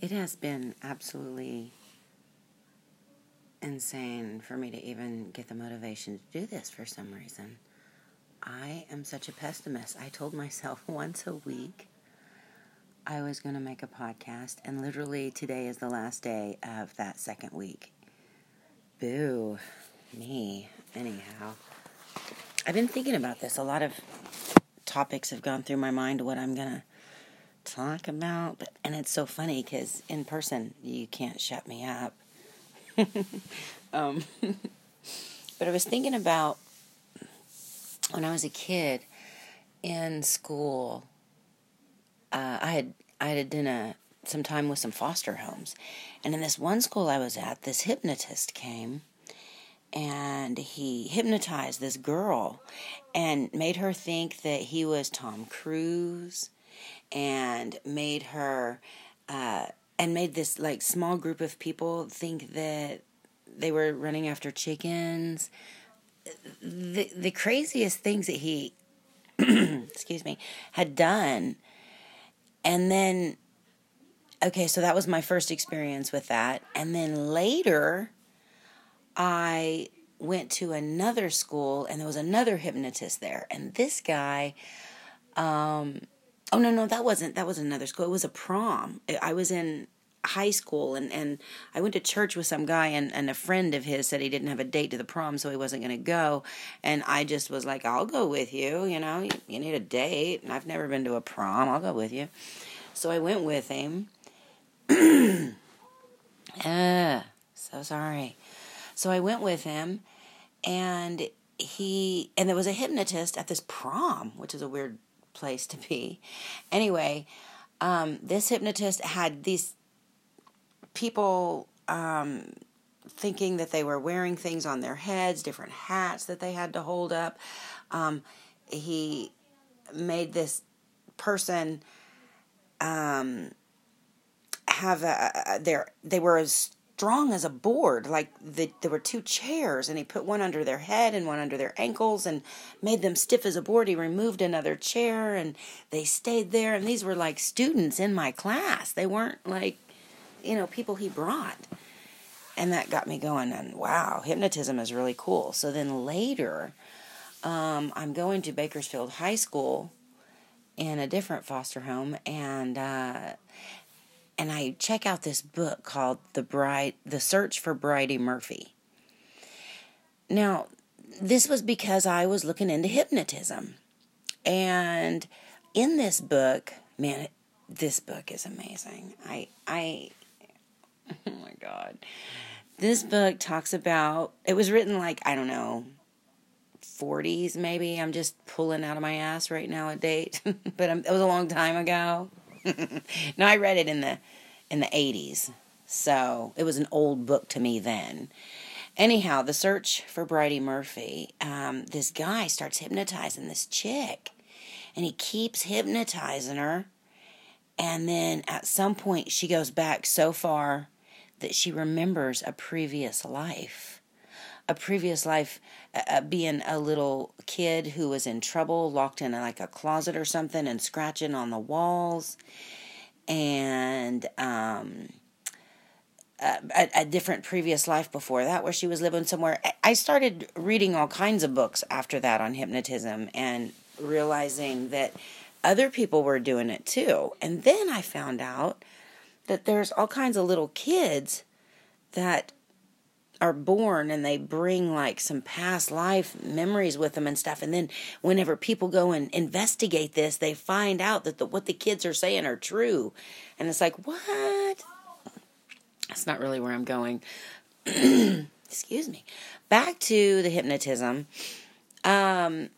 It has been absolutely insane for me to even get the motivation to do this for some reason. I am such a pessimist. I told myself once a week I was going to make a podcast, and literally today is the last day of that second week. Boo, me. Anyhow, I've been thinking about this. A lot of topics have gone through my mind what I'm going to talk about, but, and it's so funny because in person you can't shut me up. um, but I was thinking about when I was a kid in school. Uh, I had I had done a some time with some foster homes, and in this one school I was at, this hypnotist came, and he hypnotized this girl, and made her think that he was Tom Cruise, and made her. Uh, and made this like small group of people think that they were running after chickens. The the craziest things that he excuse me had done and then okay, so that was my first experience with that. And then later I went to another school and there was another hypnotist there. And this guy um Oh no, no, that wasn't that was another school. It was a prom. I was in high school and, and I went to church with some guy and, and a friend of his said he didn't have a date to the prom so he wasn't going to go. And I just was like I'll go with you you know you, you need a date. And I've never been to a prom. I'll go with you. So I went with him. Uh, so sorry. So I went with him and he and there was a hypnotist at this prom which is a weird place to be. Anyway, um, this hypnotist had these people um, thinking that they were wearing things on their heads, different hats that they had to hold up. Um, he made this person um, have a, a, their they were as strong as a board. Like the, there were two chairs, and he put one under their head and one under their ankles, and made them stiff as a board. He removed another chair, and they stayed there. And these were like students in my class. They weren't like, you know, people he brought. And that got me going. And wow, hypnotism is really cool. So then later, um, I'm going to Bakersfield High School in a different foster home, and uh, and I check out this book called The Bride The Search for Bridey Murphy. Now, this was because I was looking into hypnotism. And in this book, man, this book is amazing. I I oh my god. This book talks about it was written like, I don't know, 40s maybe. I'm just pulling out of my ass right now a date, but it was a long time ago. no, I read it in the in the 80s. So it was an old book to me then. Anyhow, the search for Bridey Murphy, um, this guy starts hypnotizing this chick. And he keeps hypnotizing her. And then at some point, she goes back so far that she remembers a previous life. A previous life uh, uh being a little kid who was in trouble, locked in like a closet or something, and scratching on the walls and um, a, a, different previous life before that where she was living somewhere. I started reading all kinds of books after that on hypnotism and realizing that other people were doing it too. And then I found out that there's all kinds of little kids that are born and they bring like some past life memories with them and stuff and then whenever people go and investigate this they find out that the, what the kids are saying are true. And it's like what? That's not really where i'm going. Excuse me. Back to the hypnotism. Um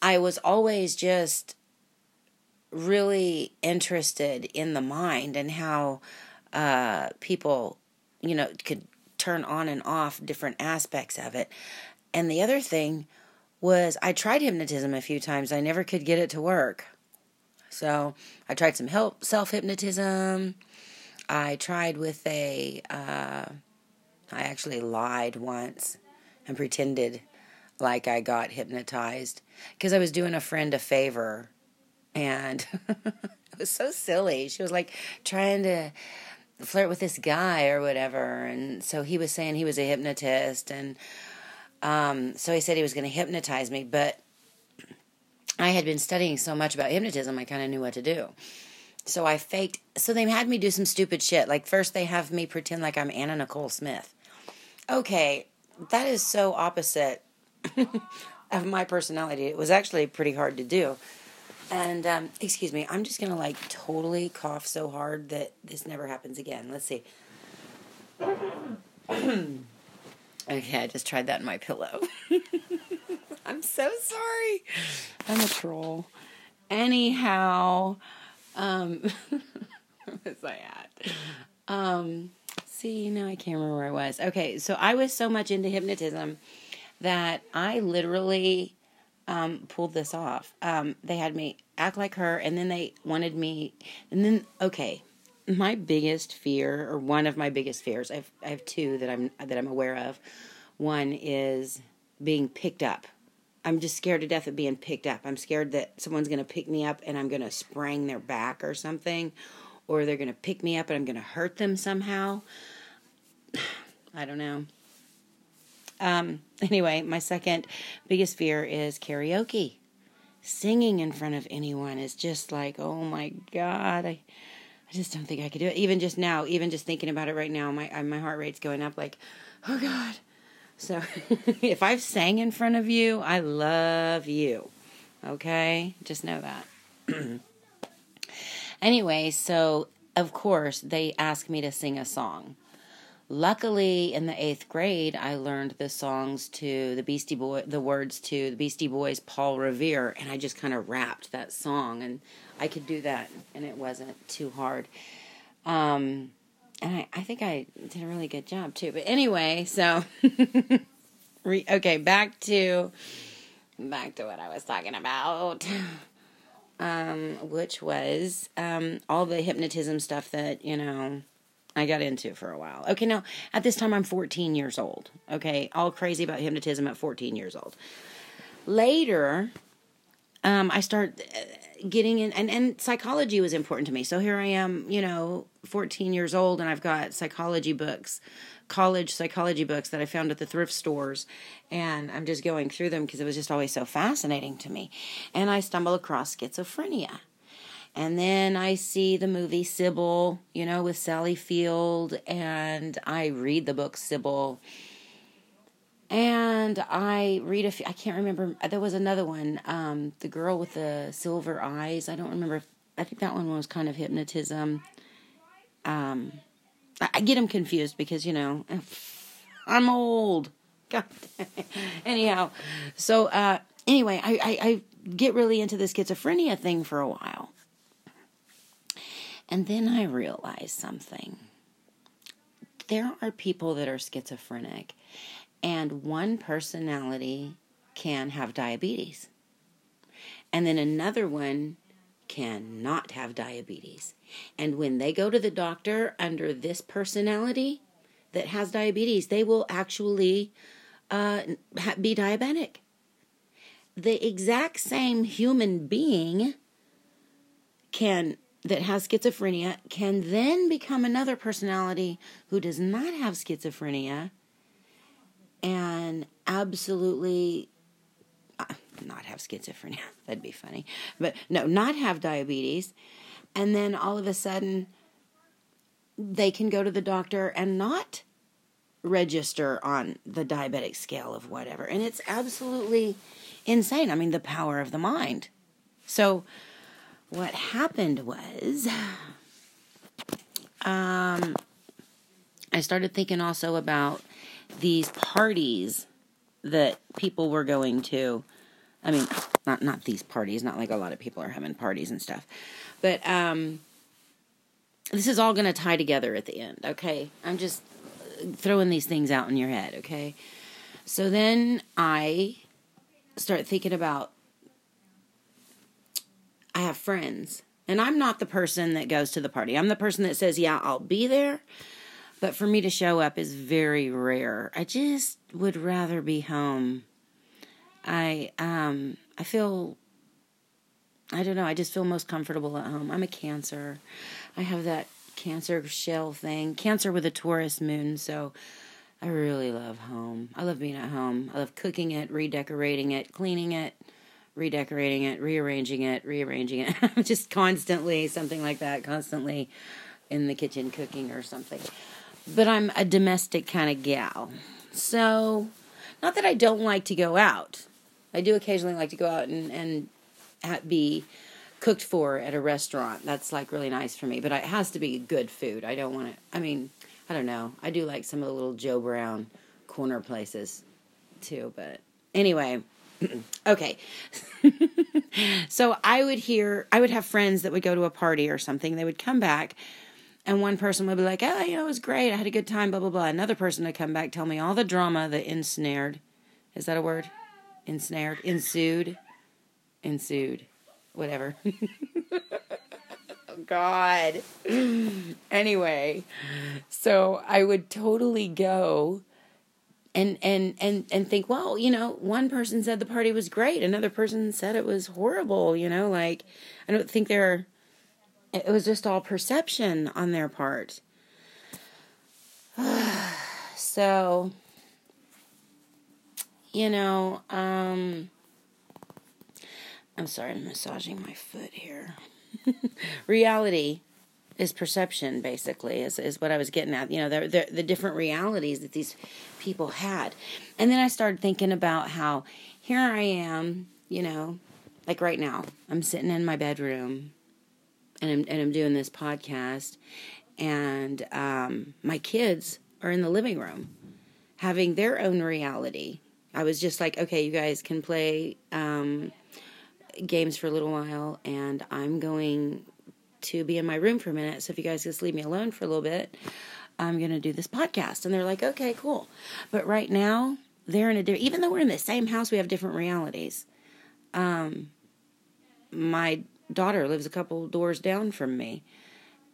i was always just really interested in the mind and how uh people you know could turn on and off different aspects of it. And the other thing was I tried hypnotism a few times. I never could get it to work. So I tried some help self hypnotism. I tried with a. Uh, I actually lied once and pretended like I got hypnotized because I was doing a friend a favor, and it was so silly. She was like trying to flirt with this guy or whatever. And so he was saying he was a hypnotist. And um, so he said he was going to hypnotize me. But I had been studying so much about hypnotism, I kind of knew what to do. So I faked. So they had me do some stupid shit. Like, first, they have me pretend like I'm Anna Nicole Smith. Okay, that is so opposite of my personality. It was actually pretty hard to do. And um, excuse me, I'm just gonna like totally cough so hard that this never happens again. Let's see. okay, I just tried that in my pillow. I'm so sorry. I'm a troll. Anyhow, um, where was I at? Um, see, now I can't remember where I was. Okay, so I was so much into hypnotism that I literally um, pulled this off. Um, they had me act like her, and then they wanted me, and then okay, my biggest fear, or one of my biggest fears, I've I have two that I'm that I'm aware of. One is being picked up. I'm just scared to death of being picked up. I'm scared that someone's going to pick me up and I'm going to sprang their back or something, or they're going to pick me up and I'm going to hurt them somehow. I don't know. Um, anyway, my second biggest fear is karaoke. Singing in front of anyone is just like, oh my god, I, I just don't think I could do it. Even just now, even just thinking about it right now, my my heart rate's going up. Like, oh god. So, if I've sang in front of you, I love you. Okay, just know that. anyway, so of course they asked me to sing a song. Luckily, in the eighth grade, I learned the songs to the Beastie Boy, the words to the Beastie Boys, Paul Revere, and I just kind of rapped that song, and I could do that, and it wasn't too hard. Um, and I, I think I did a really good job too. But anyway, so re, okay, back to back to what I was talking about. Um, which was um, all the hypnotism stuff that you know I got into for a while. Okay, now at this time I'm 14 years old. Okay, all crazy about hypnotism at 14 years old. Later, um, I start uh, getting in, and, and psychology was important to me. So here I am, you know, 14 years old, and I've got psychology books, college psychology books that I found at the thrift stores, and I'm just going through them because it was just always so fascinating to me. And I stumble across schizophrenia. And then I see the movie Sybil, you know, with Sally Field, and I read the book Sybil. And I read a few, I can't remember, there was another one, um, The Girl with the Silver Eyes. I don't remember, I think that one was kind of hypnotism. Um, I, I get them confused because, you know, I'm old. God. Anyhow, so uh, anyway, I, I, I get really into the schizophrenia thing for a while. And then I realized something. There are people that are schizophrenic, and one personality can have diabetes, and then another one cannot have diabetes. And when they go to the doctor under this personality that has diabetes, they will actually uh, be diabetic. The exact same human being can that has schizophrenia can then become another personality who does not have schizophrenia and absolutely uh, not have schizophrenia. That'd be funny. But no, not have diabetes. And then all of a sudden, they can go to the doctor and not register on the diabetic scale of whatever. And it's absolutely insane. I mean, the power of the mind. So, what happened was um, I started thinking also about these parties that people were going to. I mean, not not these parties, not like a lot of people are having parties and stuff. But um this is all going to tie together at the end, okay? I'm just throwing these things out in your head, okay? So then I start thinking about I have friends. And I'm not the person that goes to the party. I'm the person that says, "Yeah, I'll be there." But for me to show up is very rare. I just would rather be home. I um I feel I don't know, I just feel most comfortable at home. I'm a cancer. I have that Cancer shell thing. Cancer with a Taurus moon, so I really love home. I love being at home. I love cooking it, redecorating it, cleaning it, redecorating it, rearranging it, rearranging it. just constantly something like that, constantly in the kitchen cooking or something. But I'm a domestic kind of gal. So, not that I don't like to go out. I do occasionally like to go out and, and be cooked for at a restaurant. That's like really nice for me, but it has to be good food. I don't want to, I mean, I don't know. I do like some of the little Joe Brown corner places too, but anyway. okay. so I would hear, I would have friends that would go to a party or something. They would come back, and one person would be like, oh, you know, it was great. I had a good time, blah, blah, blah. Another person would come back, tell me all the drama that ensnared. Is that a word? Ensnared? Ensued? Ensued. Whatever. Oh, God. anyway, so I would totally go and and and and think, well, you know, one person said the party was great, another person said it was horrible, you know, like I don't think they're it was just all perception on their part. so you know, um I'm sorry, I'm massaging my foot here. reality is perception basically is, is what i was getting at. You know the, the, the different realities that these people had. And then i started thinking about how here i am you know like right now i'm sitting in my bedroom and i'm, and I'm doing this podcast and um, my kids are in the living room having their own reality. I was just like okay you guys can play um, games for a little while and i'm going to be in my room for a minute. So if you guys just leave me alone for a little bit, I'm going to do this podcast. And they're like, okay, cool. But right now, they're in a different, even though we're in the same house, we have different realities. Um, my daughter lives a couple doors down from me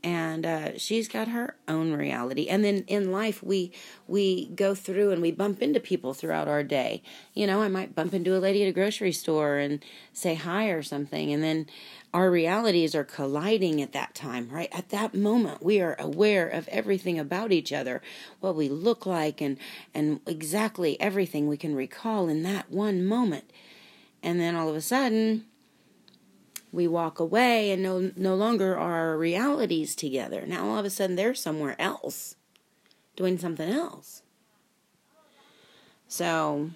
and uh, she's got her own reality. And then in life we we go through and we bump into people throughout our day. You know i might bump into a lady at a grocery store and say hi or something and then our realities are colliding at that time right? At that moment we are aware of everything about each other what we look like and and exactly everything we can recall in that one moment. And then all of a sudden we walk away and no no longer are our realities together. Now all of a sudden they're somewhere else doing something else. So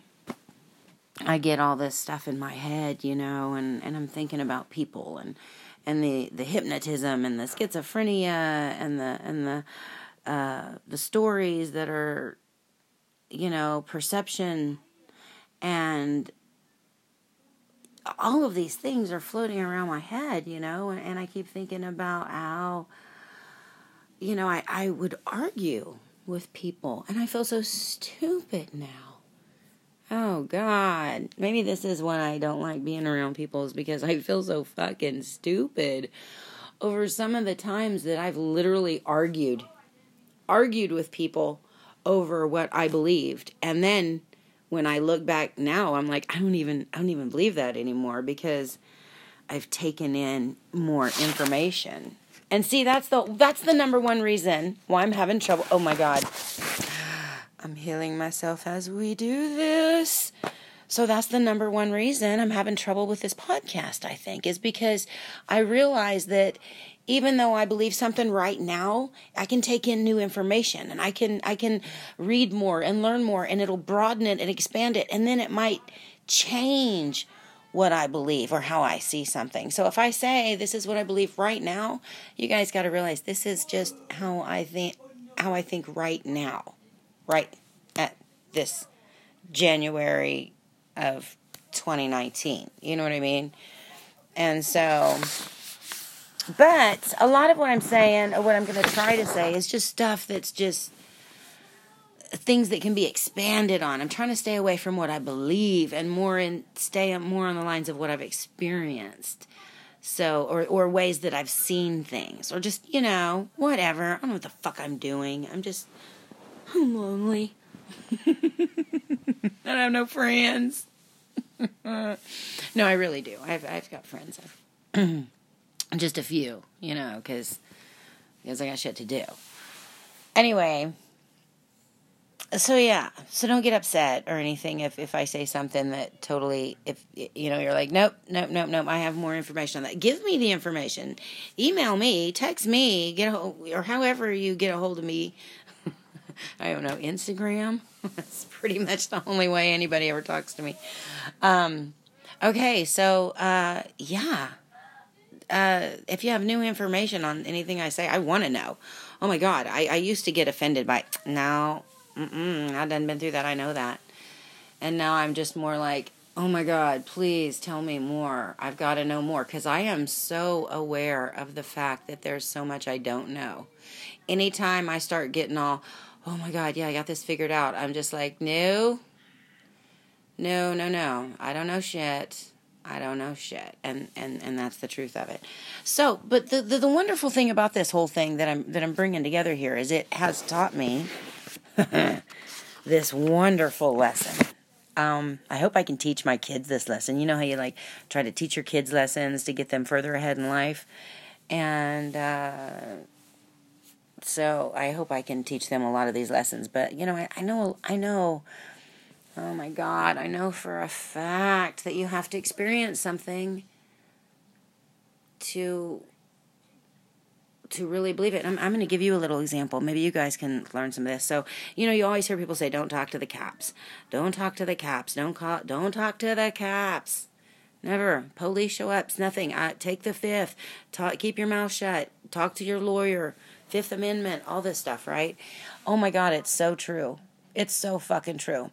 I get all this stuff in my head, you know, and, and I'm thinking about people and and the, the hypnotism and the schizophrenia and the and the uh, the stories that are you know perception and all of these things are floating around my head, you know, and, I keep thinking about how, you know, I, I would argue with people, and I feel so stupid now. Oh God, maybe this is why I don't like being around people is because I feel so fucking stupid over some of the times that I've literally argued, argued with people over what I believed, and then when I look back now, I'm like, I don't even I don't even believe that anymore because I've taken in more information. And see, that's the that's the number one reason why I'm having trouble. Oh my god. I'm healing myself as we do this. So that's the number one reason I'm having trouble with this podcast, I think, is because I realize that even though I believe something right now, I can take in new information and I can I can read more and learn more and it'll broaden it and expand it and then it might change what I believe or how I see something. So if I say this is what I believe right now, you guys got to realize this is just how I think how I think right now. Right at this January of 2019. You know what I mean? And so but a lot of what I'm saying, or what I'm going to try to say, is just stuff that's just things that can be expanded on. I'm trying to stay away from what I believe and more and stay more on the lines of what I've experienced. So, or or ways that I've seen things, or just you know whatever. I don't know what the fuck I'm doing. I'm just I'm lonely. I have no friends. no, I really do. I've I've got friends. just a few, you know, because because I got shit to do. Anyway, so yeah, so don't get upset or anything if if I say something that totally if you know you're like nope nope nope nope I have more information on that. Give me the information, email me, text me, get a hold, or however you get a hold of me. I don't know Instagram. That's pretty much the only way anybody ever talks to me. Um, okay, so uh, yeah, uh, if you have new information on anything I say, I want to know. Oh my God, I, I used to get offended by now Mm-mm, I done been through that. I know that. And now I'm just more like, oh my God, please tell me more. I've got to know more because I am so aware of the fact that there's so much I don't know. Anytime I start getting all, oh my God, yeah, I got this figured out, I'm just like, no, no, no, no. I don't know shit. I don't know shit, and and and that's the truth of it. So, but the, the the wonderful thing about this whole thing that I'm that I'm bringing together here is it has taught me this wonderful lesson. Um, I hope I can teach my kids this lesson. You know how you like try to teach your kids lessons to get them further ahead in life, and uh, so I hope I can teach them a lot of these lessons. But you know, I, I know, I know. Oh my God, I know for a fact that you have to experience something to to really believe it. I'm, I'm going to give you a little example. Maybe you guys can learn some of this. So, you know, you always hear people say, "Don't talk to the caps. Don't talk to the caps. Don't call. Don't talk to the caps." Never. Police show up. It's nothing. I, take the fifth. Talk. Keep your mouth shut. Talk to your lawyer. Fifth Amendment. All this stuff, right? Oh my God, it's so true. It's so fucking true.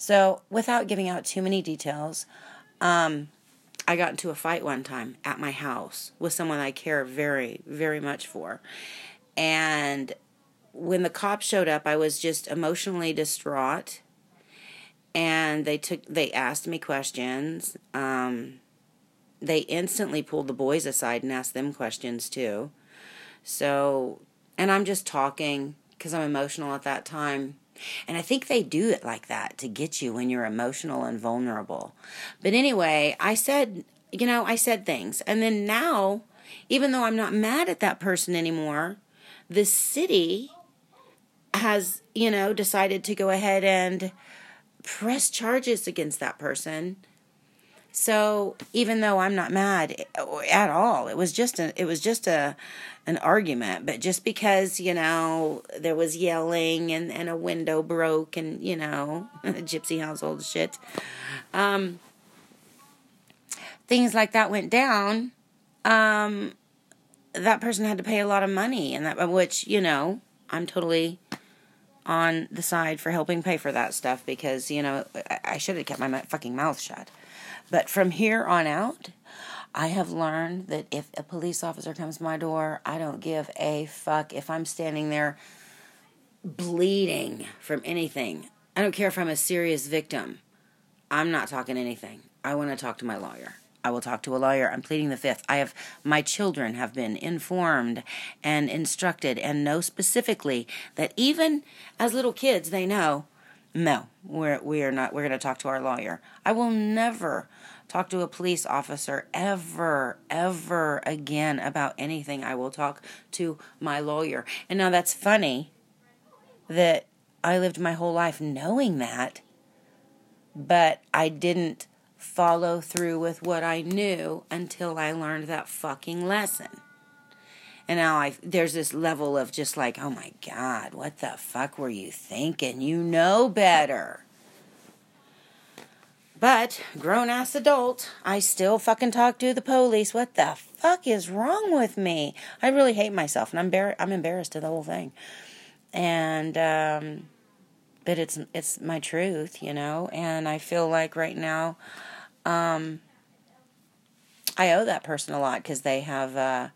So, without giving out too many details, um, I got into a fight one time at my house with someone I care very, very much for. And when the cops showed up, I was just emotionally distraught. And they took they asked me questions. Um, they instantly pulled the boys aside and asked them questions too. So, and I'm just talking because I'm emotional at that time. And I think they do it like that to get you when you're emotional and vulnerable. But anyway, I said, you know, I said things. And then now, even though I'm not mad at that person anymore, the city has, you know, decided to go ahead and press charges against that person so even though I'm not mad at all, it was just a it was just a an argument. But just because you know there was yelling and and a window broke and you know gypsy household shit, um, things like that went down. Um, that person had to pay a lot of money, and that which you know I'm totally on the side for helping pay for that stuff because you know I, I should have kept my fucking mouth shut. But from here on out, I have learned that if a police officer comes to my door, I don't give a fuck if I'm standing there bleeding from anything. I don't care if I'm a serious victim. I'm not talking anything. I want to talk to my lawyer. I will talk to a lawyer. I'm pleading the fifth. I have my children have been informed and instructed and know specifically that even as little kids they know no, we're we are not. We're going to talk to our lawyer. I will never talk to a police officer ever, ever again about anything. I will talk to my lawyer. And now that's funny that I lived my whole life knowing that, but I didn't follow through with what I knew until I learned that fucking lesson. And now I there's this level of just like, oh my God, what the fuck were you thinking? You know better. But grown ass adult, I still fucking talk to the police. What the fuck is wrong with me? I really hate myself, and I'm bar- I'm embarrassed of the whole thing. And um, but it's it's my truth, you know. And I feel like right now, um, I owe that person a lot because they have. Uh,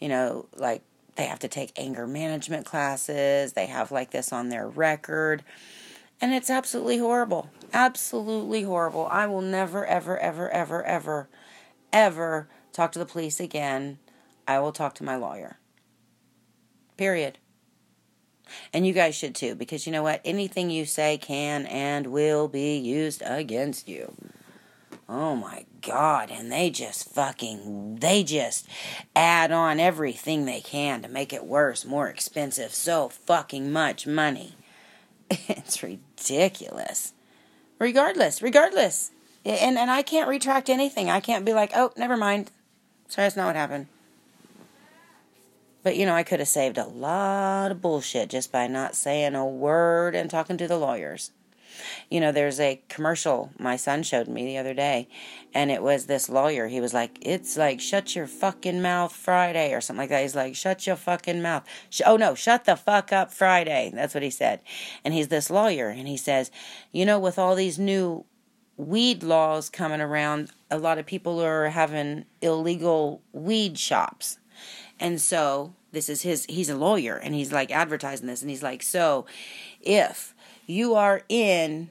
you know, like they have to take anger management classes, they have like this on their record. And it's absolutely horrible. Absolutely horrible. I will never, ever, ever, ever, ever, ever talk to the police again. I will talk to my lawyer. Period. And you guys should too, because you know what? Anything you say can and will be used against you. Oh my God. And they just fucking, they just add on everything they can to make it worse, more expensive, so fucking much money. It's ridiculous. Regardless, regardless. And, and I can't retract anything. I can't be like, oh, never mind. Sorry, that's not what happened. But you know, I could have saved a lot of bullshit just by not saying a word and talking to the lawyers. You know, there's a commercial my son showed me the other day, and it was this lawyer. He was like, It's like, shut your fucking mouth Friday, or something like that. He's like, Shut your fucking mouth. Sh- oh, no, shut the fuck up Friday. That's what he said. And he's this lawyer, and he says, You know, with all these new weed laws coming around, a lot of people are having illegal weed shops. And so this is his he's a lawyer and he's like advertising this and he's like so if you are in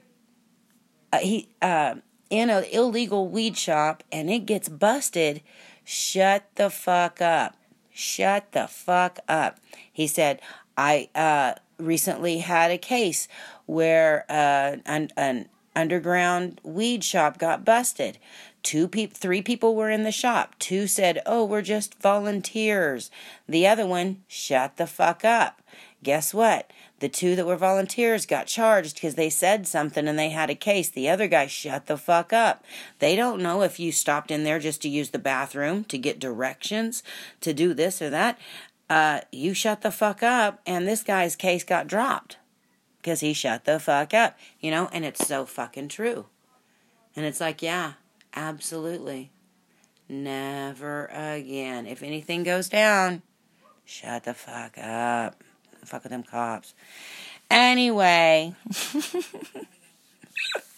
uh, he uh, in an illegal weed shop and it gets busted shut the fuck up shut the fuck up he said i uh, recently had a case where uh, an, an underground weed shop got busted Two people, three people were in the shop. Two said, "Oh, we're just volunteers." The other one, "Shut the fuck up." Guess what? The two that were volunteers got charged because they said something and they had a case. The other guy shut the fuck up. They don't know if you stopped in there just to use the bathroom, to get directions, to do this or that. Uh, you shut the fuck up, and this guy's case got dropped because he shut the fuck up, you know, and it's so fucking true. And it's like, yeah, Absolutely. Never again. If anything goes down, shut the fuck up. Fuck with them cops. Anyway.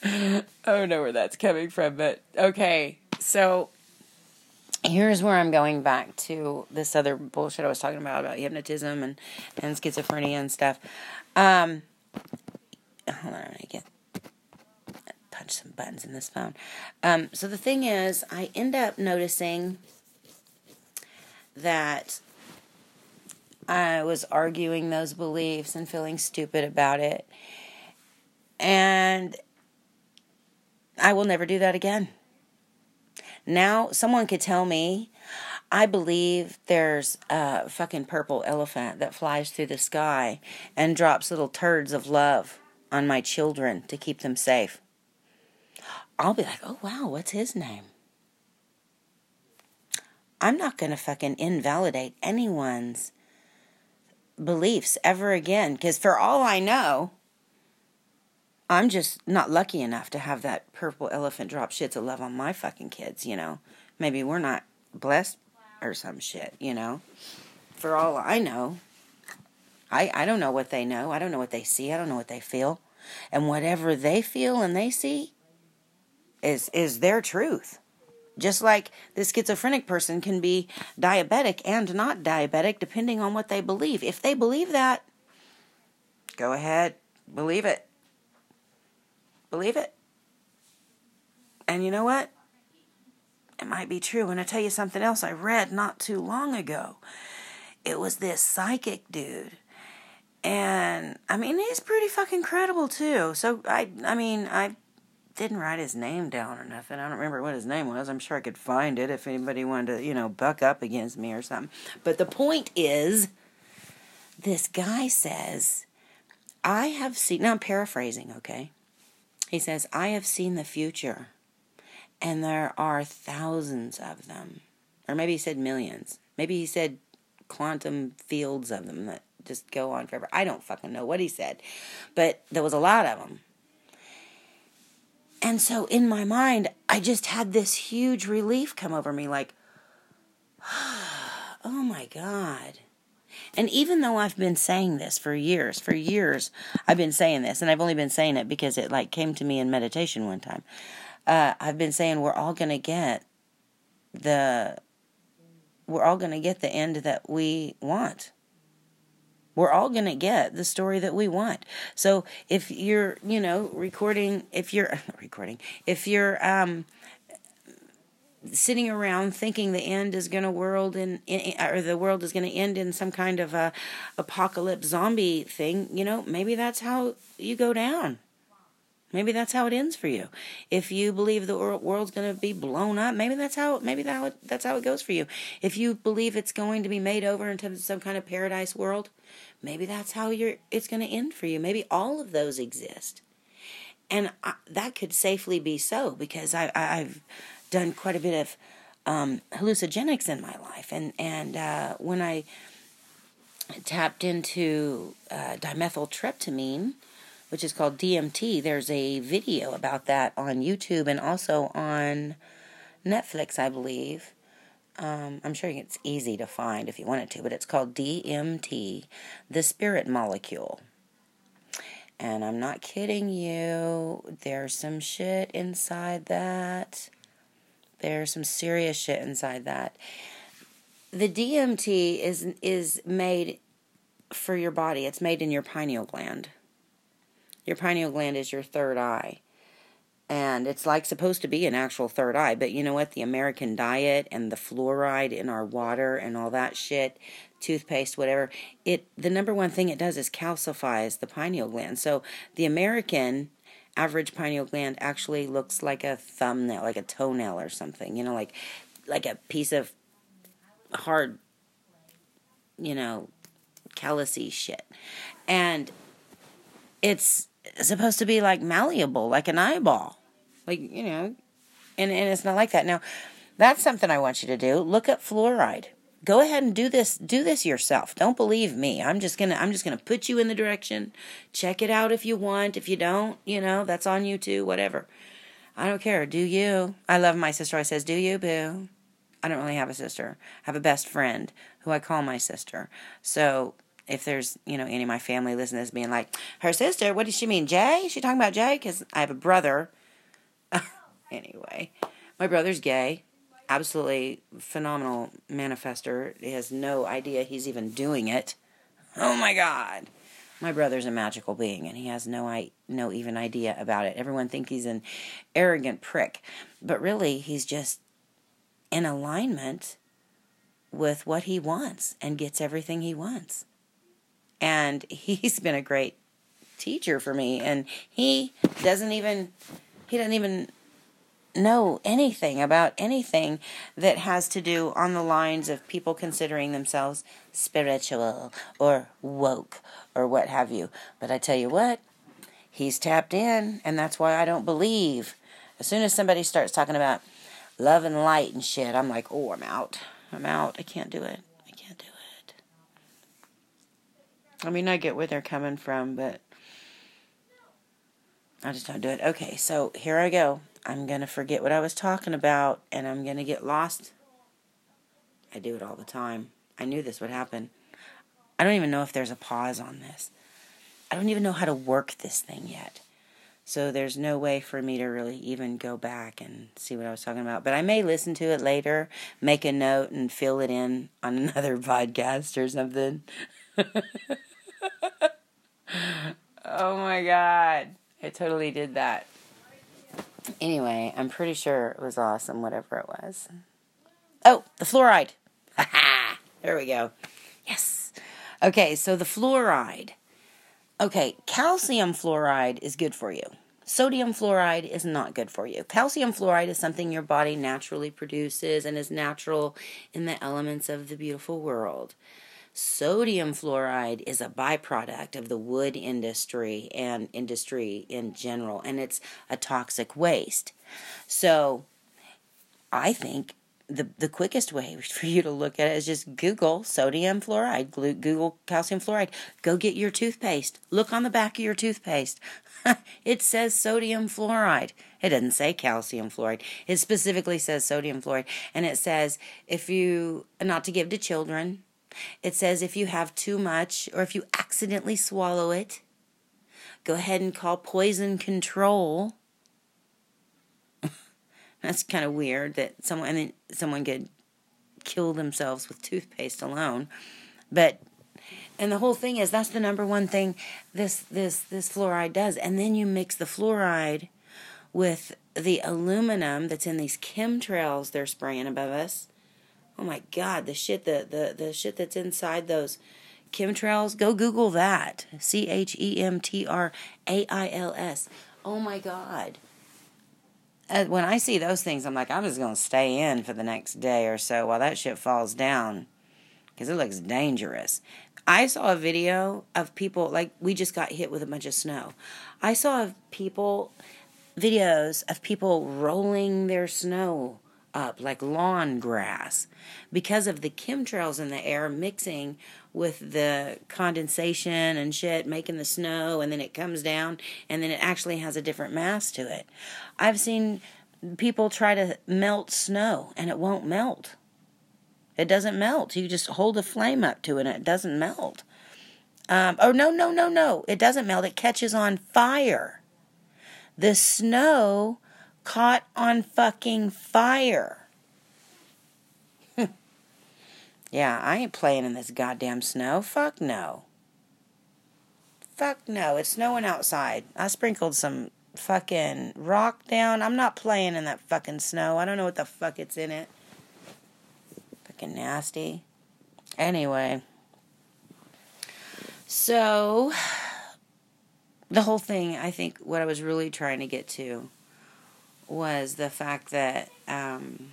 I don't know where that's coming from, but okay. So here's where I'm going back to this other bullshit I was talking about about hypnotism and, and schizophrenia and stuff. Um, hold on, I get punch some buttons in this phone. Um, so the thing is, I end up noticing that I was arguing those beliefs and feeling stupid about it. And I will never do that again. Now, someone could tell me, I believe there's a fucking purple elephant that flies through the sky and drops little turds of love on my children to keep them safe. I'll be like, oh wow, what's his name? I'm not going to fucking invalidate anyone's beliefs ever again because for all I know, I'm just not lucky enough to have that purple elephant drop shits of love on my fucking kids, you know. Maybe we're not blessed or some shit, you know. For all I know, I, I don't know what they know. I don't know what they see. I don't know what they feel. And whatever they feel and they see, is is their truth. Just like the schizophrenic person can be diabetic and not diabetic depending on what they believe. If they believe that, go ahead, believe it. Believe it. And you know what? It might be true. And I tell you something else I read not too long ago. It was this psychic dude. And I mean, he's pretty fucking credible too. So I I mean, I didn't write his name down or nothing. I don't remember what his name was. I'm sure I could find it if anybody wanted to, you know, buck up against me or something. But the point is, this guy says, I have seen, now I'm paraphrasing, okay? He says, I have seen the future, and there are thousands of them. Or maybe he said millions. Maybe he said quantum fields of them that just go on forever. I don't fucking know what he said. But there was a lot of them. And so in my mind, I just had this huge relief come over me like, oh my God. And even though I've been saying this for years, for years, I've been saying this, and I've only been saying it because it like came to me in meditation one time. Uh, I've been saying we're all going to get the, we're all going to get the end that we want we're all going to get the story that we want. So if you're, you know, recording, if you're recording, if you're um, sitting around thinking the end is going to world in, or the world is going to end in some kind of a apocalypse zombie thing, you know, maybe that's how you go down. Maybe that's how it ends for you. If you believe the world's going to be blown up, maybe that's how maybe that that's how it goes for you. If you believe it's going to be made over into some kind of paradise world, maybe that's how you're it's going to end for you. Maybe all of those exist, and I, that could safely be so because I, I've done quite a bit of um, hallucinogenics in my life, and and uh, when I tapped into uh, dimethyltryptamine which is called DMT. There's a video about that on YouTube and also on Netflix, I believe. Um, I'm sure it's easy to find if you wanted to, but it's called DMT, the spirit molecule. And I'm not kidding you, there's some shit inside that. There's some serious shit inside that. The DMT is is made for your body. It's made in your pineal gland. Your pineal gland is your third eye. And it's like supposed to be an actual third eye, but you know what? The American diet and the fluoride in our water and all that shit, toothpaste, whatever, it the number one thing it does is calcifies the pineal gland. So the American average pineal gland actually looks like a thumbnail, like a toenail or something, you know, like like a piece of hard, you know, callousy shit. And it's supposed to be like malleable, like an eyeball. Like, you know, and, and it's not like that. Now, that's something I want you to do. Look up fluoride. Go ahead and do this do this yourself. Don't believe me. I'm just gonna I'm just gonna put you in the direction. Check it out if you want. If you don't, you know, that's on you too, whatever. I don't care. Do you? I love my sister. I says, Do you, boo? I don't really have a sister. I have a best friend who I call my sister. So if there's you know any of my family listening to this being like her sister what does she mean jay? She talking about jay? Because i have a brother. Anyway my brother's gay. Absolutely phenomenal manifester. He has no idea he's even doing it. Oh my god. My brother's a magical being and he has no I, no even idea about it. Everyone thinks he's an arrogant prick but really he's just in alignment with what he wants and gets everything he wants and he's been a great teacher for me and he doesn't even he doesn't even know anything about anything that has to do on the lines of people considering themselves spiritual or woke or what have you. But I tell you what, he's tapped in, and that's why I don't believe. As soon as somebody starts talking about love and light and shit, I'm like, oh, I'm out. I'm out. I can't do it. I mean, I get where they're coming from, but I just don't do it. Okay, so here I go. I'm going to forget what I was talking about and I'm going to get lost. I do it all the time. I knew this would happen. I don't even know if there's a pause on this. I don't even know how to work this thing yet. So there's no way for me to really even go back and see what I was talking about. But I may listen to it later, make a note, and fill it in on another podcast or something. oh my god. I totally did that. Anyway, I'm pretty sure it was awesome, whatever it was. Oh, the fluoride. there we go. Yes. Okay, so the fluoride. Okay, calcium fluoride is good for you. Sodium fluoride is not good for you. Calcium fluoride is something your body naturally produces and is natural in the elements of the beautiful world. Sodium fluoride is a byproduct of the wood industry and industry in general, and it's a toxic waste. So I think the, the quickest way for you to look at it is just Google sodium fluoride, Google calcium fluoride. Go get your toothpaste. Look on the back of your toothpaste. it says sodium fluoride. It doesn't say calcium fluoride. It specifically says sodium fluoride. And it says if you, not to give to children, it says if you have too much or if you accidentally swallow it, go ahead and call poison control. That's kind of weird that someone someone could kill themselves with toothpaste alone. But and the whole thing is that's the number one thing this this this fluoride does. And then you mix the fluoride with the aluminum that's in these chemtrails they're spraying above us oh my god, the shit the the the shit that's inside those chemtrails. Go Google that. C H E M T R A I L S. Oh my God. Uh, when I see those things, I'm like, I'm just to stay in for the next day or so while that shit falls down because it looks dangerous. I saw a video of people, like, we just got hit with a bunch of snow. I saw people, videos of people rolling their snow up like lawn grass because of the chemtrails in the air mixing with the condensation and shit, making the snow, and then it comes down, and then it actually has a different mass to it. I've seen people try to melt snow, and it won't melt. It doesn't melt. You just hold a flame up to it, and it doesn't melt. Um, oh, no, no, no, no. It doesn't melt. It catches on fire. The snow caught on fucking fire. yeah, I ain't playing in this goddamn snow. Fuck no. Fuck no. It's snowing outside. I sprinkled some fucking rock down. I'm not playing in that fucking snow. I don't know what the fuck it's in it. Fucking nasty. Anyway. So, the whole thing, I think what I was really trying to get to was the fact that um,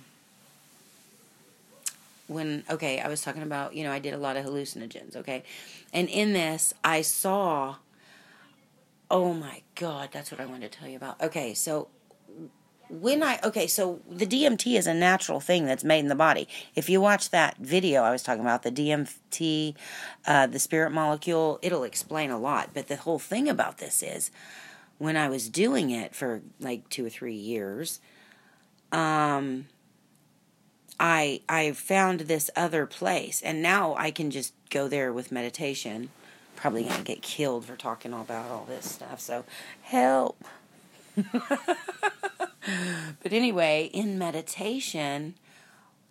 when okay, I was talking about you know I did a lot of hallucinogens, okay, and in this I saw. Oh my god, that's what I wanted to tell you about. Okay, so when I okay, so the DMT is a natural thing that's made in the body. If you watch that video I was talking about, the DMT, uh, the spirit molecule, it'll explain a lot. But the whole thing about this is when I was doing it for like two or three years, um, I I found this other place, and now I can just go there with meditation. Probably gonna get killed for talking about all this stuff. So help. but anyway, in meditation,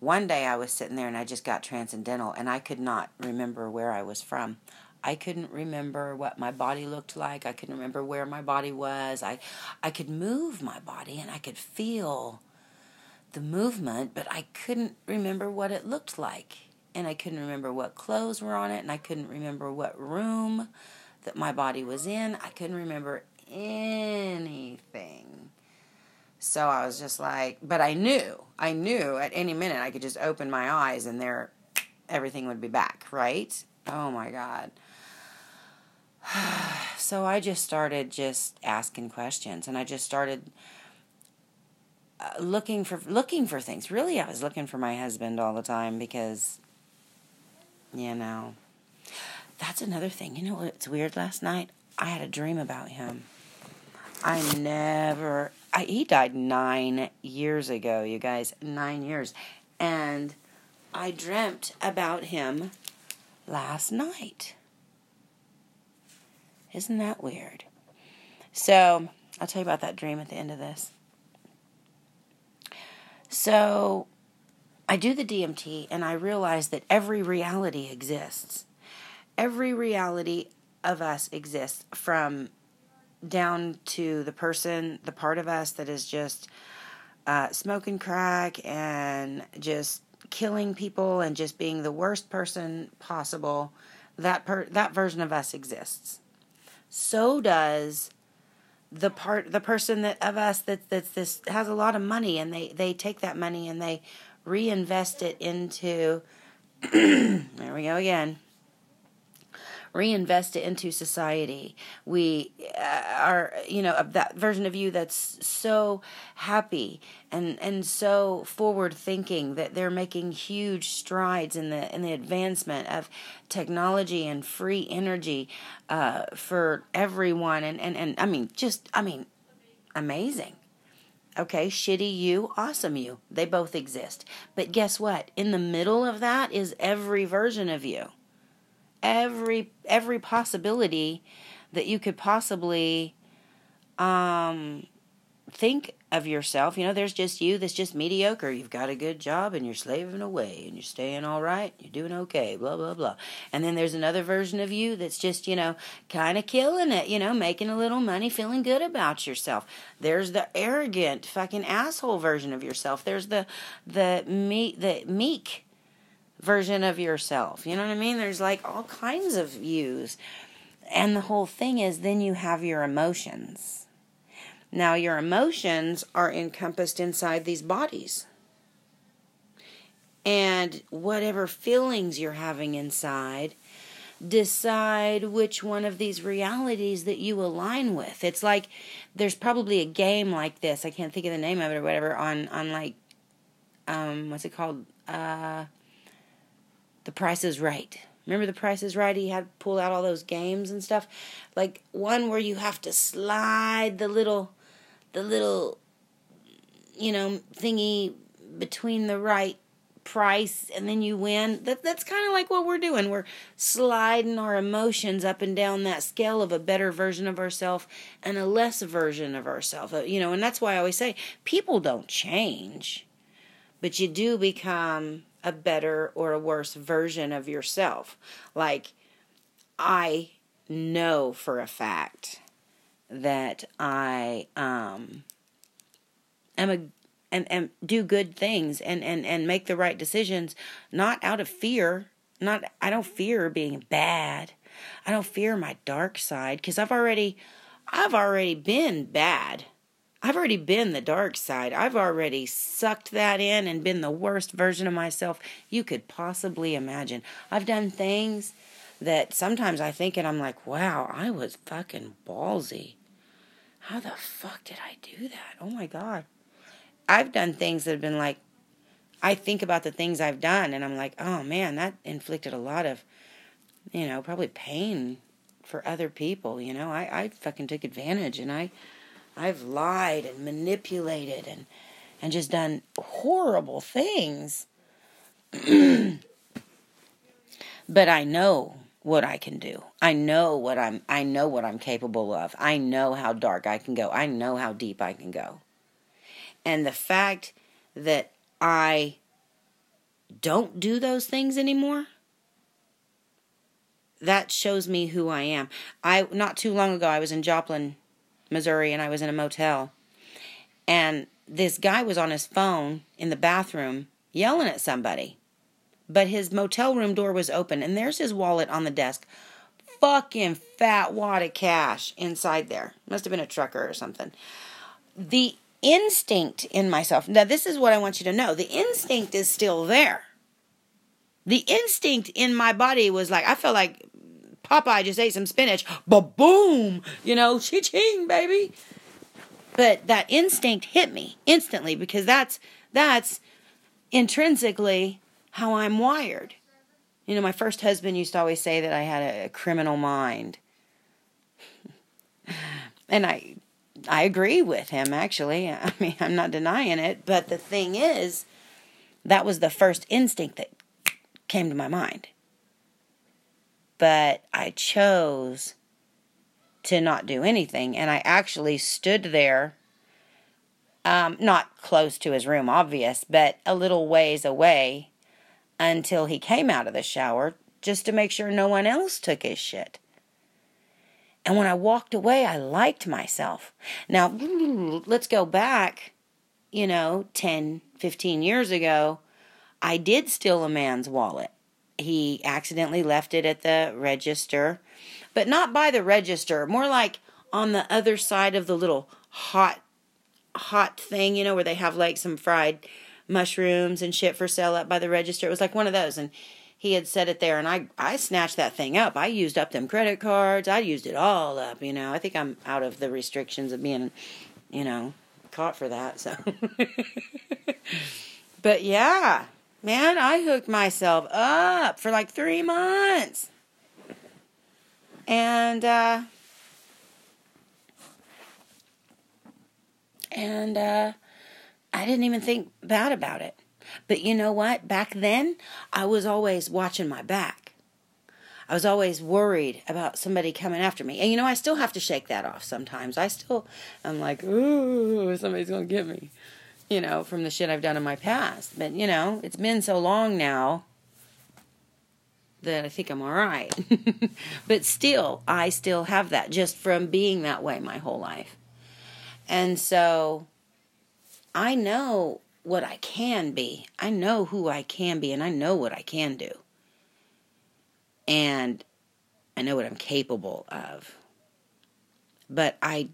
one day I was sitting there and I just got transcendental, and I could not remember where I was from. I couldn't remember what my body looked like. I couldn't remember where my body was. I I could move my body and I could feel the movement, but I couldn't remember what it looked like. And I couldn't remember what clothes were on it and I couldn't remember what room that my body was in. I couldn't remember anything. So I was just like, but I knew, I knew at any minute I could just open my eyes and there everything would be back, right? Oh my God. so I just started just asking questions and I just started uh, looking for looking for things. Really, I was looking for my husband all the time because you know. That's another thing. You know what's weird last night? I had a dream about him. I never I, he died 9 years ago, you guys. 9 years. And I dreamt about him last night. Isn't that weird? So, I'll tell you about that dream at the end of this. So, I do the DMT and I realize that every reality exists. Every reality of us exists from down to the person, the part of us that is just uh, smoking crack and just killing people and just being the worst person possible. That per- that version of us exists so does the part the person that of us that that's this has a lot of money and they they take that money and they reinvest it into there we go again reinvest it into society. We uh, are, you know, that version of you that's so happy and and so forward thinking that they're making huge strides in the in the advancement of technology and free energy uh, for everyone. And, and and I mean, just I mean, amazing. Okay, shitty you, awesome you. They both exist. But guess what? In the middle of that is every version of you every every possibility that you could possibly um, think of yourself. You know, there's just you that's just mediocre. You've got a good job and you're slaving away and you're staying all right. You're doing okay, blah, blah, blah. And then there's another version of you that's just, you know, kind of killing it, you know, making a little money, feeling good about yourself. There's the arrogant, fucking asshole version of yourself. There's the, the, me, the meek version of yourself. You know what I mean? There's like all kinds of views. And the whole thing is then you have your emotions. Now, your emotions are encompassed inside these bodies. And whatever feelings you're having inside, decide which one of these realities that you align with. It's like there's probably a game like this. I can't think of the name of it or whatever on on like um what's it called? Uh The Price is Right. Remember The Price is Right? He had pulled out all those games and stuff. Like one where you have to slide the little the little you know thingy between the right price and then you win that that's kind of like what we're doing we're sliding our emotions up and down that scale of a better version of ourselves and a less version of ourselves uh, you know and that's why I always say people don't change but you do become a better or a worse version of yourself like I know for a fact that I um, am a and, and do good things and, and, and make the right decisions, not out of fear. Not I don't fear being bad. I don't fear my dark side because I've already I've already been bad. I've already been the dark side. I've already sucked that in and been the worst version of myself you could possibly imagine. I've done things that sometimes I think and I'm like, wow, I was fucking ballsy. How the fuck did I do that? Oh my God. I've done things that have been like, I think about the things I've done and I'm like, oh man, that inflicted a lot of, you know, probably pain for other people. You know, I, I fucking took advantage and I, I've lied and manipulated and, and just done horrible things. but I know what I can do. I know what I'm I know what I'm capable of. I know how dark I can go. I know how deep I can go. And the fact that I don't do those things anymore that shows me who I am. I not too long ago I was in Joplin, Missouri and I was in a motel. And this guy was on his phone in the bathroom yelling at somebody but his motel room door was open and there's his wallet on the desk. Fucking fat wad of cash inside there. Must have been a trucker or something. The instinct in myself. Now, this is what I want you to know. The instinct is still there. The instinct in my body was like, I felt like Popeye just ate some spinach. Ba boom! You know, chi ching, baby. But that instinct hit me instantly because that's that's intrinsically how I'm wired. You know, my first husband used to always say that I had a, a criminal mind. and I I agree with him actually. I mean, I'm not denying it, but the thing is that was the first instinct that came to my mind. But I chose to not do anything and I actually stood there um, not close to his room obvious, but a little ways away until he came out of the shower just to make sure no one else took his shit. And when I walked away, I liked myself. Now, let's go back, you know, 10, 15 years ago. I did steal a man's wallet. He accidentally left it at the register, but not by the register, more like on the other side of the little hot, hot thing, you know, where they have like some fried mushrooms and shit for sale up by the register. It was like one of those. And he had set it there and I, I snatched that thing up. I used up them credit cards. I used it all up, you know. I think I'm out of the restrictions of being, you know, caught for that. So, but yeah, man, I hooked myself up for like three months. And, uh, and, uh, I didn't even think bad about it. But you know what? Back then, I was always watching my back. I was always worried about somebody coming after me. And you know, I still have to shake that off sometimes. I still, I'm like, ooh, somebody's going to get me, you know, from the shit I've done in my past. But, you know, it's been so long now that I think I'm all right. but still, I still have that just from being that way my whole life. And so I know what I can be. I know who I can be and I know what I can do. And I know what I'm capable of. But I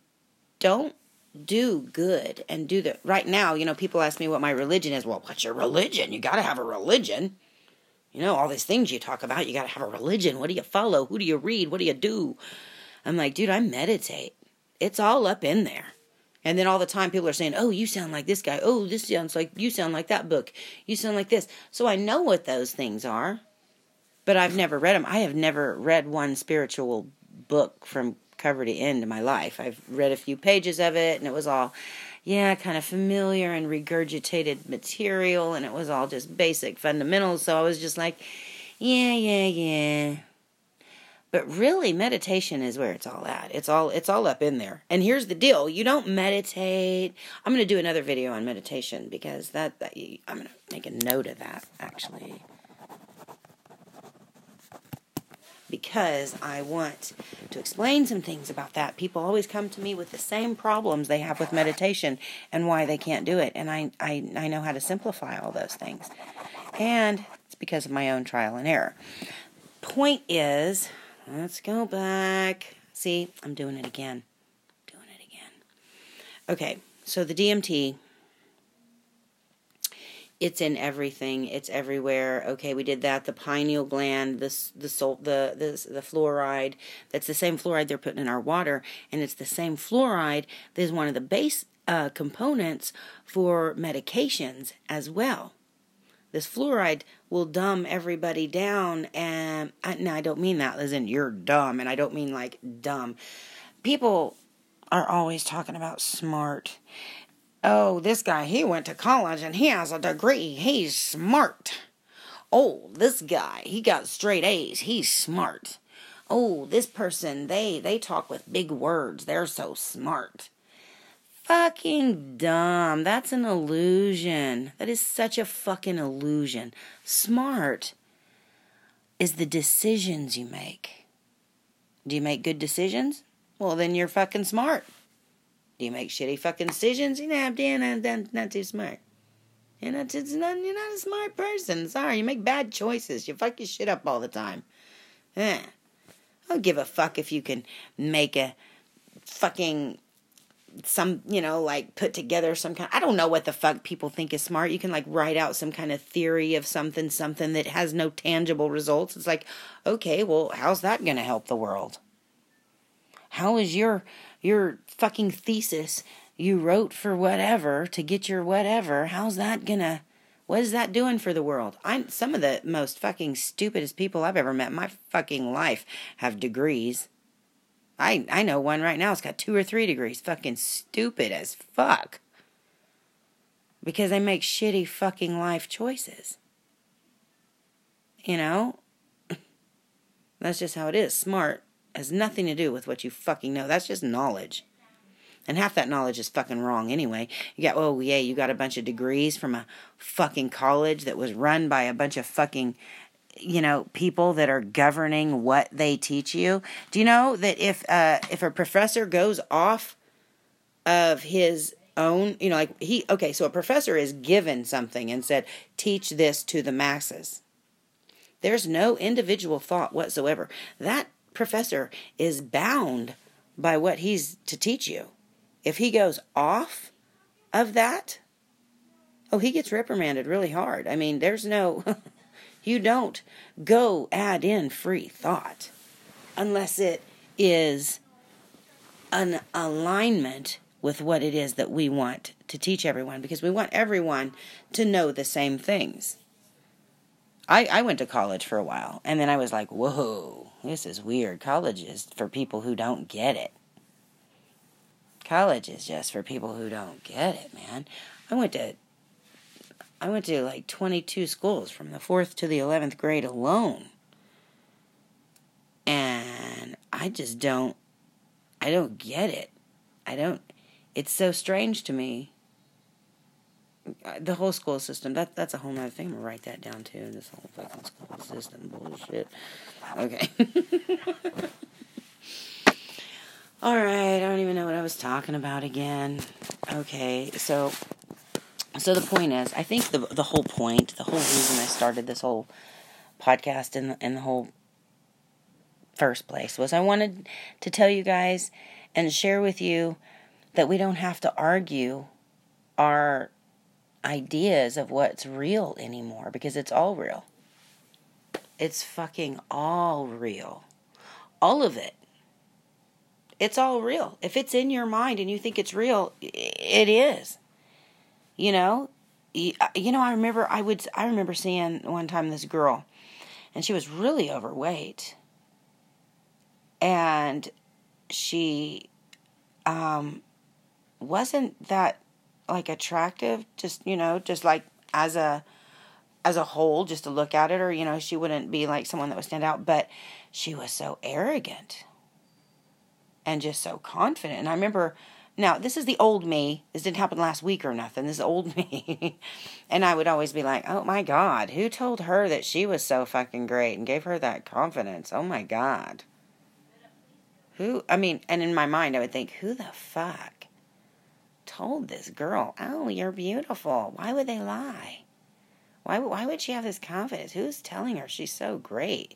don't do good and do the right now you know people ask me what my religion is. Well what's your religion? You got to have a religion. You know all these things you talk about you got to have a religion. What do you follow? Who do you read? What do you do? I'm like dude i meditate. It's all up in there. And then all the time people are saying oh you sound like this guy. Oh this sounds like you sound like that book. You sound like this. So i know what those things are but i've never read them i have never read one spiritual book from cover to end in my life. I've read a few pages of it, and it was all, yeah, kind of familiar and regurgitated material, and it was all just basic fundamentals. So I was just like, yeah, yeah, yeah. But really, meditation is where it's all at. It's all it's all up in there. And here's the deal: you don't meditate. I'm going to do another video on meditation because that, that I'm going to make a note of that actually. Because I want to explain some things about that. People always come to me with the same problems they have with meditation and why they can't do it. And I, I, I know how to simplify all those things. And it's because of my own trial and error. Point is, let's go back. See, I'm doing it again. Doing it again. Okay, so the DMT it's in everything. It's everywhere. Okay, we did that. The pineal gland, the the salt, the the the fluoride. That's the same fluoride they're putting in our water, and it's the same fluoride that is one of the base uh, components for medications as well. This fluoride will dumb everybody down, and I, now I don't mean that in you're dumb, and I don't mean like dumb. People are always talking about smart Oh, this guy, he went to college and he has a degree. He's smart. Oh, this guy, he got straight A's. He's smart. Oh, this person, they they talk with big words. They're so smart. Fucking dumb. That's an illusion. That is such a fucking illusion. Smart is the decisions you make. Do you make good decisions? Well, then you're fucking smart. Do you make shitty fucking decisions? You know, I'm not too smart. You're not, it's not, you're not a smart person. Sorry, you make bad choices. You fuck your shit up all the time. Eh. I don't give a fuck if you can make a fucking some you know like put together some kind I don't know what the fuck people think is smart. You can like write out some kind of theory of something something that has no tangible results. It's like, okay, well, how's that going to help the world? How is your your fucking thesis you wrote for whatever to get your whatever, how's that gonna what is that doing for the world? I'm some of the most fucking stupidest people I've ever met in my fucking life have degrees. I I know one right now. It's got two or three degrees. Fucking stupid as fuck. Because they make shitty fucking life choices. You know? That's just how it is. Smart has nothing to do with what you fucking know. That's just knowledge. And half that knowledge is fucking wrong anyway. You got, oh, yeah, you got a bunch of degrees from a fucking college that was run by a bunch of fucking, you know, people that are governing what they teach you. Do you know that if, uh, if a professor goes off of his own, you know, like he, okay, so a professor is given something and said, teach this to the masses. There's no individual thought whatsoever. That professor is bound by what he's to teach you. If he goes off of that, oh, he gets reprimanded really hard. I mean, there's no, you don't go add in free thought unless it is an alignment with what it is that we want to teach everyone because we want everyone to know the same things. I, I went to college for a while and then I was like, whoa, this is weird. College is for people who don't get it. College is just for people who don't get it, man. I went to I went to like 22 schools from the 4th to the 11th grade alone. And I just don't I don't get it. I don't it's so strange to me the whole school system that that's a whole nother thing. I'm gonna write that down too. This whole fucking school system bullshit. Okay. All right. I don't even know what I was talking about again. Okay. So, so the point is, I think the the whole point, the whole reason I started this whole podcast in in the whole first place was I wanted to tell you guys and share with you that we don't have to argue our ideas of what's real anymore because it's all real. It's fucking all real. All of it. It's all real. If it's in your mind and you think it's real, it is. You know, you know, I remember I would I remember seeing one time this girl, and she was really overweight, and she um, wasn't that like attractive. Just you know, just like as a as a whole, just to look at it, or you know, she wouldn't be like someone that would stand out, but she was so arrogant and just so confident. And I remember now, this is the old me. This didn't happen last week or nothing. This is old me. and I would always be like, oh my God, who told her that she was so fucking great and gave her that confidence? Oh my God. Who, I mean, and in my mind, I would think, who the fuck told this girl, oh, you're beautiful? Why would they lie? Why, why would she have this confidence? Who's telling her she's so great?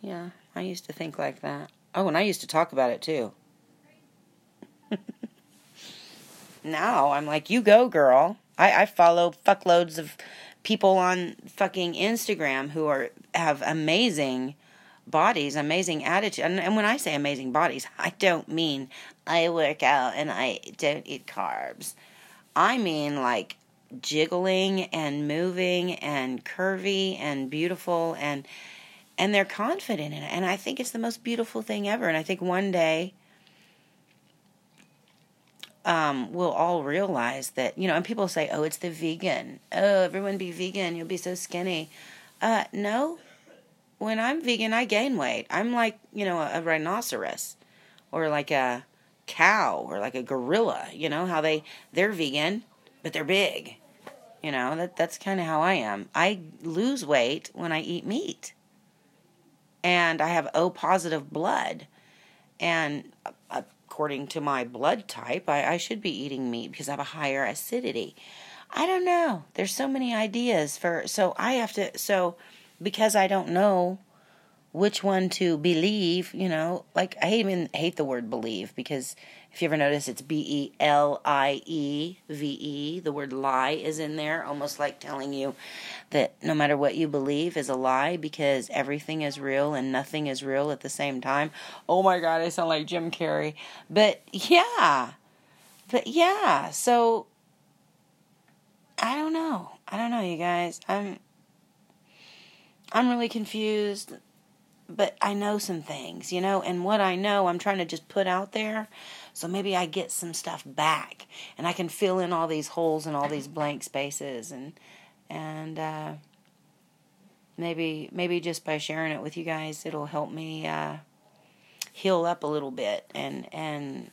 Yeah, I used to think like that. Oh, and I used to talk about it too. now I'm like, you go, girl. I, I follow fuckloads of people on fucking Instagram who are have amazing bodies, amazing attitude. And, and when I say amazing bodies, I don't mean I work out and I don't eat carbs. I mean like jiggling and moving and curvy and beautiful and and they're confident in it. And I think it's the most beautiful thing ever. And I think one day um, we'll all realize that, you know, and people say, oh, it's the vegan. Oh, everyone be vegan. You'll be so skinny. Uh, no. When I'm vegan, I gain weight. I'm like, you know, a, a rhinoceros or like a cow or like a gorilla, you know, how they, they're vegan, but they're big. You know, that that's kind of how I am. I lose weight when I eat meat and I have O positive blood. And uh, according to my blood type, I, I should be eating meat because I have a higher acidity. I don't know. There's so many ideas for, so I have to, so because I don't know which one to believe, you know, like I even hate the word believe because if you ever notice, it's B E L I E V E. The word lie is in there, almost like telling you that no matter what you believe is a lie because everything is real and nothing is real at the same time. Oh my God, I sound like Jim Carrey. But yeah, but yeah, so I don't know. I don't know, you guys. I'm I'm really confused but I know some things, you know, and what I know I'm trying to just put out there. So maybe I get some stuff back and I can fill in all these holes and all these blank spaces and and uh, maybe maybe just by sharing it with you guys it'll help me uh, heal up a little bit and and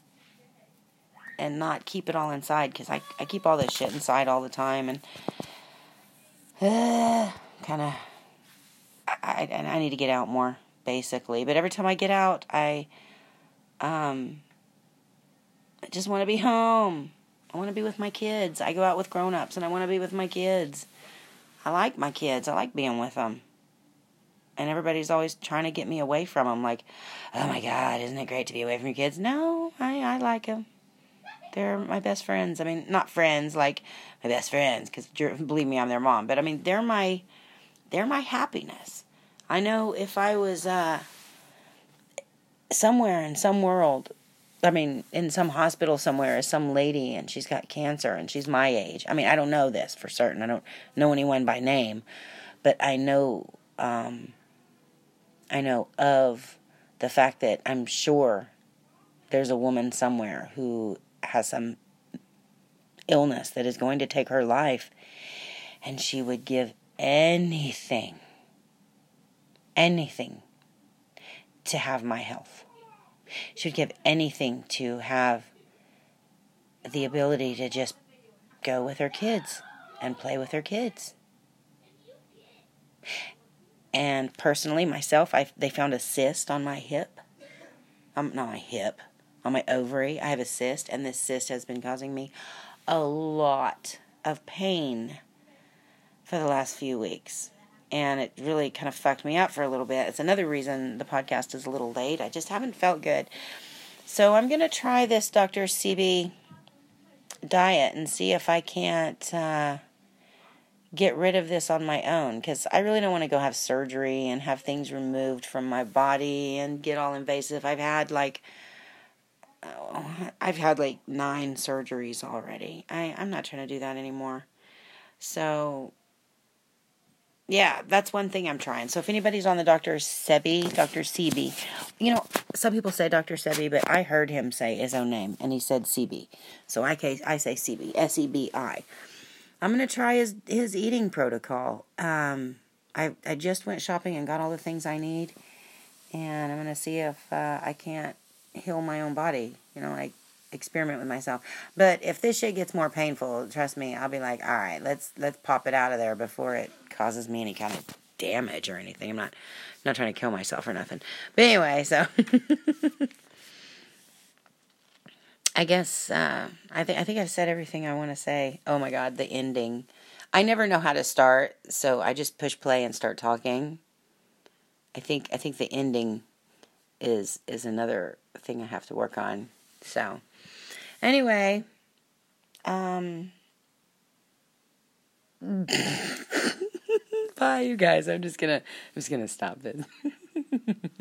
and not keep it all inside because I, I keep all this shit inside all the time and uh, kind of I, I, I need to get out more basically. But every time I get out, I um I just want to be home. I want to be with my kids. I go out with grown-ups and I want to be with my kids. I like my kids. I like being with them. And everybody's always trying to get me away from them like, "Oh my god, isn't it great to be away from your kids?" No, I I like them. They're my best friends. I mean, not friends like my best friends cuz believe me, I'm their mom, but I mean, they're my they're my happiness. I know if I was uh, somewhere in some world, I mean, in some hospital somewhere, is some lady and she's got cancer and she's my age. I mean, I don't know this for certain. I don't know anyone by name, but I know, um, I know of the fact that I'm sure there's a woman somewhere who has some illness that is going to take her life, and she would give anything anything to have my health. She would give anything to have the ability to just go with her kids and play with her kids. And personally, myself, I they found a cyst on my hip. Um, not my hip, on my ovary. I have a cyst, and this cyst has been causing me a lot of pain for the last few weeks and it really kind of fucked me up for a little bit. It's another reason the podcast is a little late. I just haven't felt good. So I'm going to try this Dr. Sebi diet and see if I can't uh, get rid of this on my own because I really don't want to go have surgery and have things removed from my body and get all invasive. I've had like oh, I've had like nine surgeries already. I I'm not trying to do that anymore. So yeah, that's one thing I'm trying. So if anybody's on the Dr. Sebi, Dr. Sebi, you know, some people say Dr. Sebi, but I heard him say his own name, and he said Sebi. So I, I say Sebi, S E B I. I'm gonna try his his eating protocol. Um, I I just went shopping and got all the things I need, and I'm gonna see if uh, I can't heal my own body. You know, like experiment with myself. But if this shit gets more painful, trust me, I'll be like, all right, let's let's pop it out of there before it causes me any kind of damage or anything. I'm not not trying to kill myself or nothing. But anyway, so I guess uh, I think I think I've said everything I want to say. Oh my god, the ending. I never know how to start, so I just push play and start talking. I think I think the ending is is another thing I have to work on. So anyway, um Bye, you guys. I'm just gonna, I'm just gonna stop this.